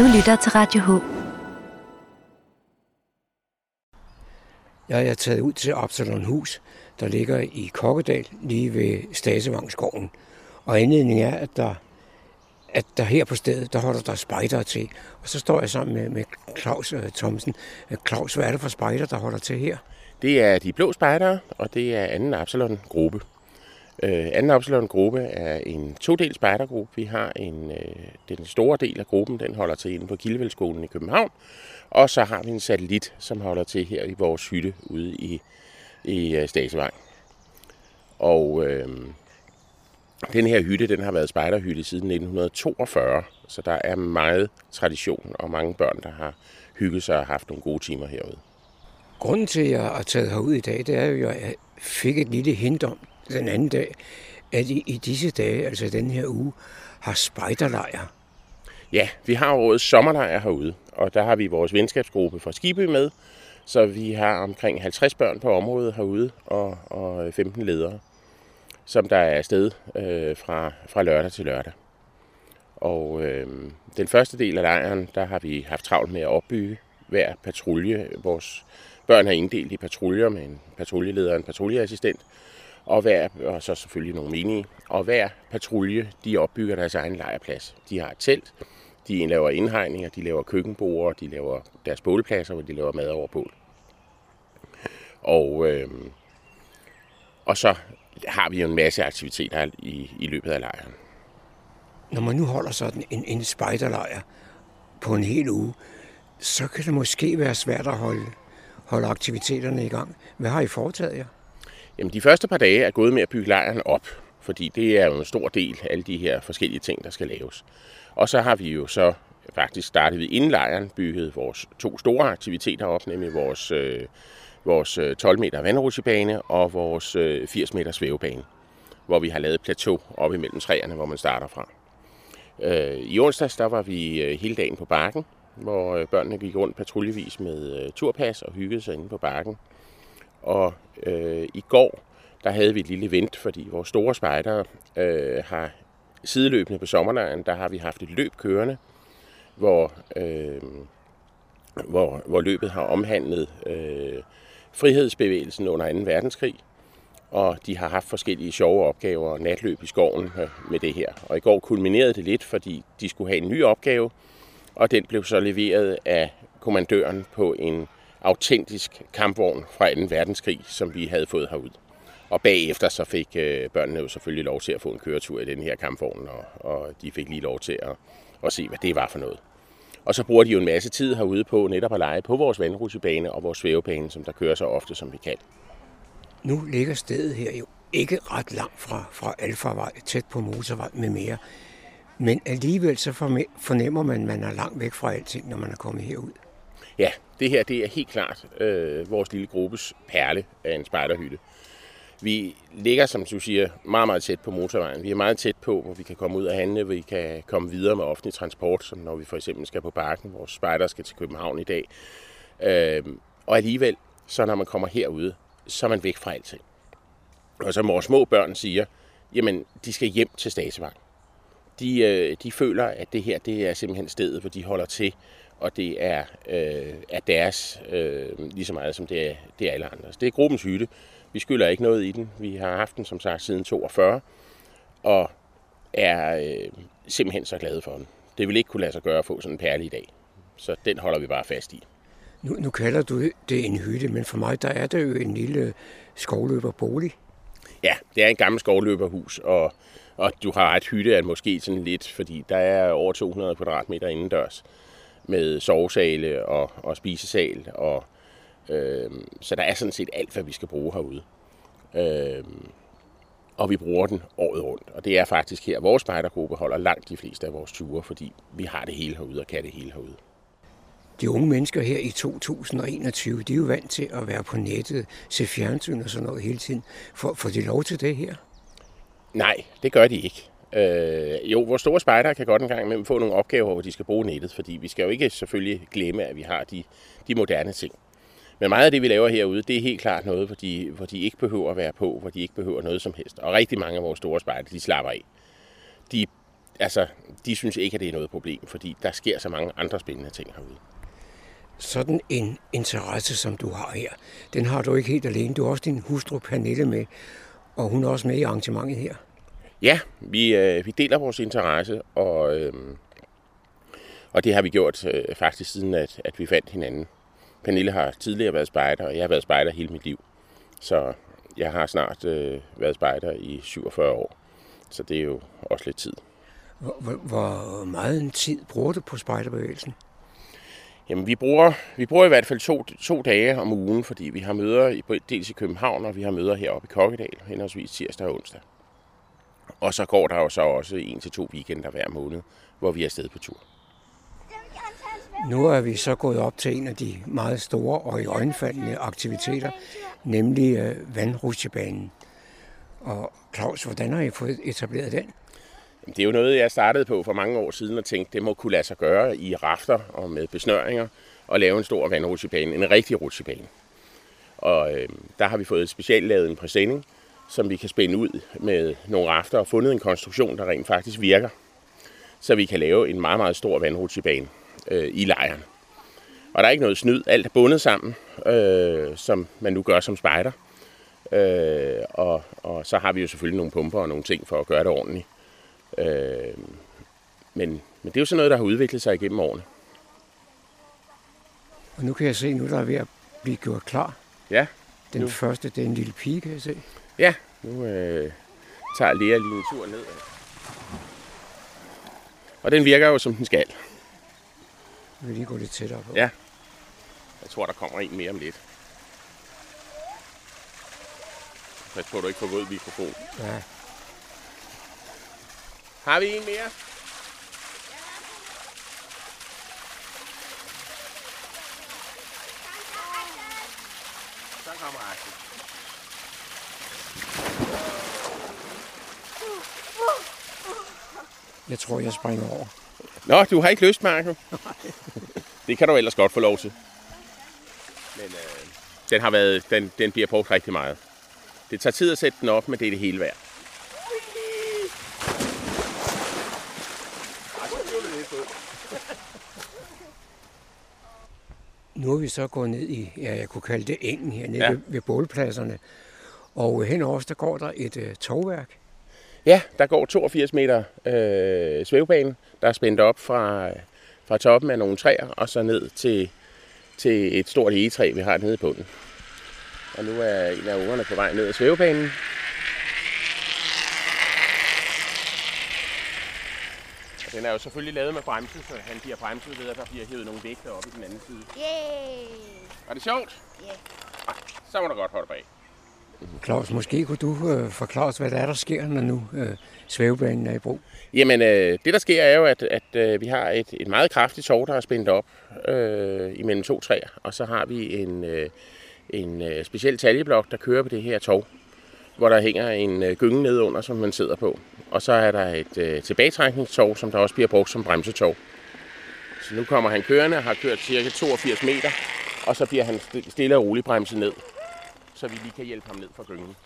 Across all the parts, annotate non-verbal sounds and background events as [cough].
Du lytter til Radio H. Jeg er taget ud til Absalon Hus, der ligger i Kokkedal, lige ved Stasevangsgården. Og anledningen er, at der, at der her på stedet, der holder der spejder til. Og så står jeg sammen med, med Claus uh, Thomsen. Uh, Claus, hvad er det for spejder, der holder til her? Det er de blå spejdere, og det er anden Absalon-gruppe. Øh, anden Absalon-gruppe er en todel spejdergruppe. Vi har en, øh, den store del af gruppen, den holder til inde på Kildevældsskolen i København. Og så har vi en satellit, som holder til her i vores hytte ude i, i øh, Og øh, den her hytte, den har været spejderhytte siden 1942, så der er meget tradition og mange børn, der har hygget sig og haft nogle gode timer herude. Grunden til, at jeg er taget herud i dag, det er jo, at jeg fik et lille hint om den anden dag, at i, i disse dage, altså den her uge, har spejderlejr. Ja, vi har årets sommerlejr herude, og der har vi vores venskabsgruppe fra Skibø med, så vi har omkring 50 børn på området herude og, og 15 ledere, som der er afsted øh, fra, fra lørdag til lørdag. Og øh, den første del af lejren, der har vi haft travlt med at opbygge hver patrulje. Vores børn er inddelt i patruljer med en patruljeleder og en patruljeassistent, og, hver, og så selvfølgelig nogle menige. Og hver patrulje, de opbygger deres egen lejrplads. De har et telt, de laver indhegninger, de laver køkkenbord, de laver deres bålpladser, hvor de laver mad over bål. Og, øh, og så har vi jo en masse aktiviteter i, i løbet af lejren. Når man nu holder sådan en, en spejderlejr på en hel uge, så kan det måske være svært at holde, holde aktiviteterne i gang. Hvad har I foretaget jer? Jamen, de første par dage er gået med at bygge lejren op, fordi det er jo en stor del af alle de her forskellige ting, der skal laves. Og så har vi jo så faktisk startet vi inden lejren bygget vores to store aktiviteter op, nemlig vores, øh, vores øh, 12 meter vandrutsjebane og vores øh, 80 meter svævebane, hvor vi har lavet plateau op imellem træerne, hvor man starter fra. Øh, I onsdags der var vi øh, hele dagen på bakken, hvor øh, børnene gik rundt patruljevis med øh, turpas og hyggede sig inde på bakken. Og øh, i går, der havde vi et lille event, fordi vores store spejdere øh, har sideløbende på sommerlejren, der har vi haft et løb kørende, hvor, øh, hvor, hvor løbet har omhandlet øh, frihedsbevægelsen under 2. verdenskrig, og de har haft forskellige sjove opgaver og natløb i skoven øh, med det her. Og i går kulminerede det lidt, fordi de skulle have en ny opgave, og den blev så leveret af kommandøren på en autentisk kampvogn fra 2. verdenskrig, som vi havde fået herud. Og bagefter så fik øh, børnene jo selvfølgelig lov til at få en køretur i den her kampvogn, og, og de fik lige lov til at, at se, hvad det var for noget. Og så bruger de jo en masse tid herude på netop at lege på vores vandrutsjebane og vores svævebane, som der kører så ofte, som vi kan. Nu ligger stedet her jo ikke ret langt fra, fra Alfarvej, tæt på motorvej med mere. Men alligevel så fornemmer man, at man er langt væk fra alting, når man er kommet herud. Ja, det her det er helt klart øh, vores lille gruppes perle af en spejderhytte. Vi ligger, som du siger, meget, meget tæt på motorvejen. Vi er meget tæt på, hvor vi kan komme ud og handle, hvor vi kan komme videre med offentlig transport, som når vi for eksempel skal på bakken. Vores spejder skal til København i dag. Øh, og alligevel, så når man kommer herude, så er man væk fra alting. Og som vores små børn siger, jamen, de skal hjem til Stasevang. De, øh, de føler, at det her det er simpelthen stedet, hvor de holder til, og det er, øh, er deres øh, lige så meget, som det er, det er alle andres. Det er gruppens hytte. Vi skylder ikke noget i den. Vi har haft den, som sagt, siden 42, og er øh, simpelthen så glade for den. Det vil ikke kunne lade sig gøre at få sådan en perle i dag. Så den holder vi bare fast i. Nu, nu kalder du det en hytte, men for mig der er det jo en lille skovløberbolig. Ja, det er en gammel skovløberhus, og, og du har et hytte er måske sådan lidt, fordi der er over 200 kvadratmeter indendørs med sovesale og, og spisesal. Og, øh, så der er sådan set alt, hvad vi skal bruge herude. Øh, og vi bruger den året rundt. Og det er faktisk her, vores spejdergruppe holder langt de fleste af vores ture, fordi vi har det hele herude og kan det hele herude. De unge mennesker her i 2021, de er jo vant til at være på nettet, se fjernsyn og sådan noget hele tiden. Får, får de lov til det her? Nej, det gør de ikke. Øh, jo, vores store spejdere kan godt en gang imellem få nogle opgaver, hvor de skal bruge nettet, fordi vi skal jo ikke selvfølgelig glemme, at vi har de, de moderne ting. Men meget af det, vi laver herude, det er helt klart noget, hvor de, hvor de ikke behøver at være på, hvor de ikke behøver noget som helst. Og rigtig mange af vores store spejder, de slapper af. De altså, de synes ikke, at det er noget problem, fordi der sker så mange andre spændende ting herude. Sådan en interesse, som du har her, den har du ikke helt alene. Du har også din hustru Pernille med, og hun er også med i arrangementet her. Ja, vi, øh, vi deler vores interesse, og, øh, og det har vi gjort øh, faktisk siden, at, at vi fandt hinanden. Pernille har tidligere været spejder, og jeg har været spejder hele mit liv. Så jeg har snart øh, været spejder i 47 år, så det er jo også lidt tid. Hvor, hvor, meget en tid bruger du på spejderbevægelsen? Jamen, vi bruger, vi bruger i hvert fald to, to dage om ugen, fordi vi har møder i, dels i København, og vi har møder heroppe i Kokkedal, henholdsvis tirsdag og onsdag. Og så går der jo så også en til to weekender hver måned, hvor vi er afsted på tur. Nu er vi så gået op til en af de meget store og i øjenfaldende aktiviteter, nemlig øh, vandrutsjebanen. Og Claus, hvordan har I fået etableret den? Det er jo noget, jeg startede på for mange år siden og tænkte, det må kunne lade sig gøre i rafter og med besnøringer og lave en stor vandrutsjebane, en rigtig rutsjebane. Og øh, der har vi fået specielt lavet en præsending, som vi kan spænde ud med nogle rafter og fundet en konstruktion, der rent faktisk virker, så vi kan lave en meget, meget stor vandrutsjebane øh, i lejren. Og der er ikke noget snyd. Alt er bundet sammen, øh, som man nu gør som spejder. Øh, og, og så har vi jo selvfølgelig nogle pumper og nogle ting for at gøre det ordentligt. Øh, men, men det er jo sådan noget, der har udviklet sig igennem årene. Og nu kan jeg se, nu der er ved at blive gjort klar. Ja. Den nu. første, det er en lille pige, kan jeg se. Ja, nu øh, tager Lea lige en tur ned. Og den virker jo, som den skal. Vi vil lige gå lidt tættere på. Ja. Jeg tror, der kommer en mere om lidt. På, at du ikke får våd mikrofon. ja. Har vi en mere? Så kommer Axel. Jeg tror, jeg springer over. Nå, du har ikke lyst, Marco? [laughs] det kan du ellers godt få lov til. Men øh, den, har været, den, den bliver brugt rigtig meget. Det tager tid at sætte den op, men det er det hele værd. Nu er vi så gået ned i, ja, jeg kunne kalde det engen her, nede ja. Ved, ved bålpladserne. Og henover os, der går der et uh, togværk. Ja, der går 82 meter øh, svævebane, der er spændt op fra, fra toppen af nogle træer, og så ned til, til et stort egetræ, vi har nede i bunden. Og nu er en af ungerne på vej ned ad svævebanen. Og den er jo selvfølgelig lavet med bremse, så han bliver bremset ved, at der bliver hævet nogle vægte op i den anden side. Yay! Var det sjovt? Ja. Ah, Så må du godt holde bag. Claus, måske kunne du øh, forklare os, hvad der er, der sker, når nu øh, svævebanen er i brug. Jamen, øh, det der sker er jo, at, at øh, vi har et, et meget kraftigt tov, der er spændt op øh, imellem to træer, og så har vi en, øh, en øh, speciel taljeblok, der kører på det her tov, hvor der hænger en øh, gynge nedunder, som man sidder på. Og så er der et øh, tilbagetrækningstog, som der også bliver brugt som bremsetog. Så nu kommer han kørende og har kørt cirka 82 meter, og så bliver han stille og roligt bremset ned, så vi lige kan hjælpe ham ned fra gyngen.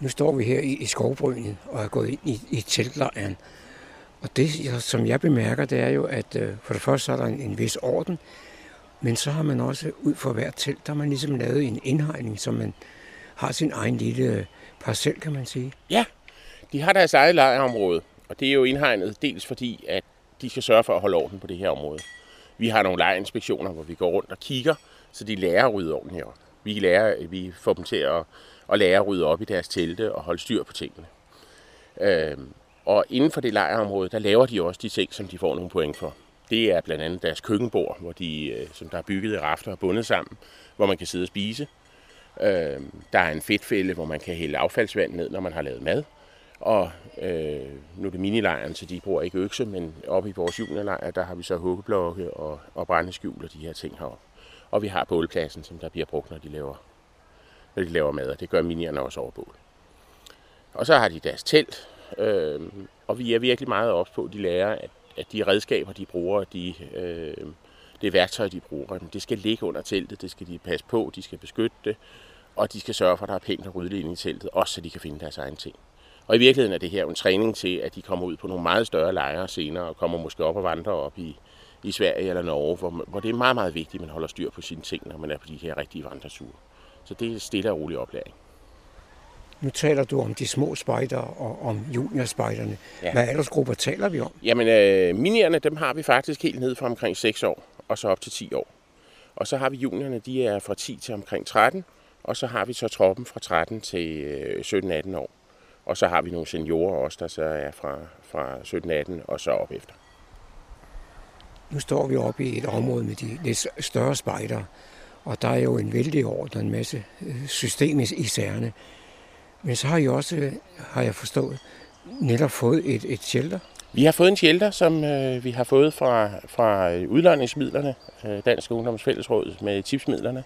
Nu står vi her i, i skovbrynet og er gået ind i, i teltlejren. Og det, som jeg bemærker, det er jo, at uh, for det første så er der en, en vis orden, men så har man også ud for hvert telt, der har man ligesom lavet en indhegning, så man har sin egen lille øh, parcel, kan man sige. Ja, de har deres eget lejrområde, og det er jo indhegnet dels fordi, at de skal sørge for at holde orden på det her område. Vi har nogle lejrinspektioner, hvor vi går rundt og kigger, så de lærer at rydde ordentligt op. Vi, lærer, vi får dem til at, at lære at rydde op i deres telte og holde styr på tingene. Øh, og inden for det lejrområde, der laver de også de ting, som de får nogle point for. Det er blandt andet deres køkkenbord, hvor de, øh, som der er bygget i rafter og bundet sammen, hvor man kan sidde og spise. Øh, der er en fedtfælde, hvor man kan hælde affaldsvand ned, når man har lavet mad. Og øh, nu er det minilejren, så de bruger ikke økse, men oppe i vores juniorlejr, der har vi så huggeblokke og, og brændeskjul og de her ting heroppe. Og vi har bålpladsen, som der bliver brugt, når de laver, når de laver mad, og det gør minierne også over bål. Og så har de deres telt, øh, og vi er virkelig meget ops på, at de lærer, at, at de redskaber, de bruger, de, øh, det værktøj, de bruger, det skal ligge under teltet, det skal de passe på, de skal beskytte det, og de skal sørge for, at der er pænt og ryddeligt inde i teltet, også så de kan finde deres egen ting. Og i virkeligheden er det her en træning til, at de kommer ud på nogle meget større lejre senere, og kommer måske op og vandrer op i, i Sverige eller Norge, hvor, hvor det er meget, meget vigtigt, at man holder styr på sine ting, når man er på de her rigtige vandreture. Så det er stille og rolig oplæring. Nu taler du om de små spejder og om juniorspejderne. Ja. Hvad aldersgrupper taler vi om? Jamen, øh, minierne, dem har vi faktisk helt ned fra omkring 6 år, og så op til 10 år. Og så har vi juniorerne, de er fra 10 til omkring 13, og så har vi så troppen fra 13 til øh, 17-18 år. Og så har vi nogle seniorer også, der så er fra, fra 17-18 og så op efter. Nu står vi oppe i et område med de lidt større spejder, og der er jo en vældig orden, en masse øh, system i særne. Men så har I også, har jeg forstået, netop fået et, et shelter. Vi har fået en shelter, som øh, vi har fået fra, fra øh, udlejningsmidlerne, øh, Dansk Ungdomsfællesråd med tipsmidlerne,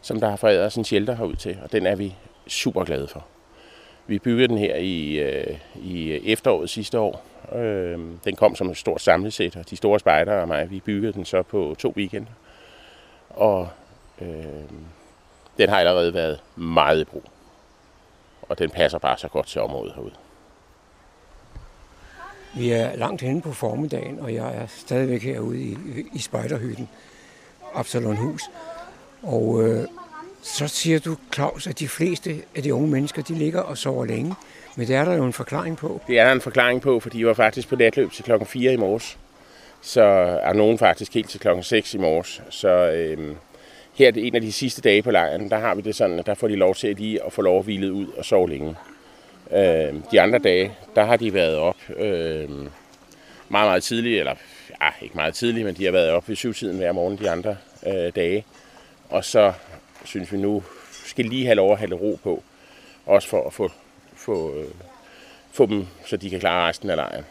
som der har foræret os en shelter herud til, og den er vi super glade for. Vi byggede den her i, øh, i efteråret sidste år. Øh, den kom som et stort samlesæt, og de store spejdere og mig, vi byggede den så på to weekender. Og øh, den har allerede været meget i brug. Og den passer bare så godt til området herude. Vi er langt henne på formiddagen, og jeg er stadigvæk herude i, i spejderhytten, Absalon Hus. Og øh, så siger du, Claus, at de fleste af de unge mennesker, de ligger og sover længe. Men det er der jo en forklaring på. Det er der en forklaring på, fordi de var faktisk på natløb til klokken 4 i morges. Så er nogen faktisk helt til klokken 6 i morges. Så øhm, her er det en af de sidste dage på lejren, der har vi det sådan, at der får de lov til at lige at få lov at hvile ud og sove længe. Øh, de andre dage, der har de været op øh, meget, meget tidligt, eller ja, ikke meget tidligt, men de har været op ved syvtiden hver morgen de andre øh, dage. Og så synes vi nu, skal lige have lov at have ro på, også for at få, få, øh, få dem, så de kan klare resten af lejren.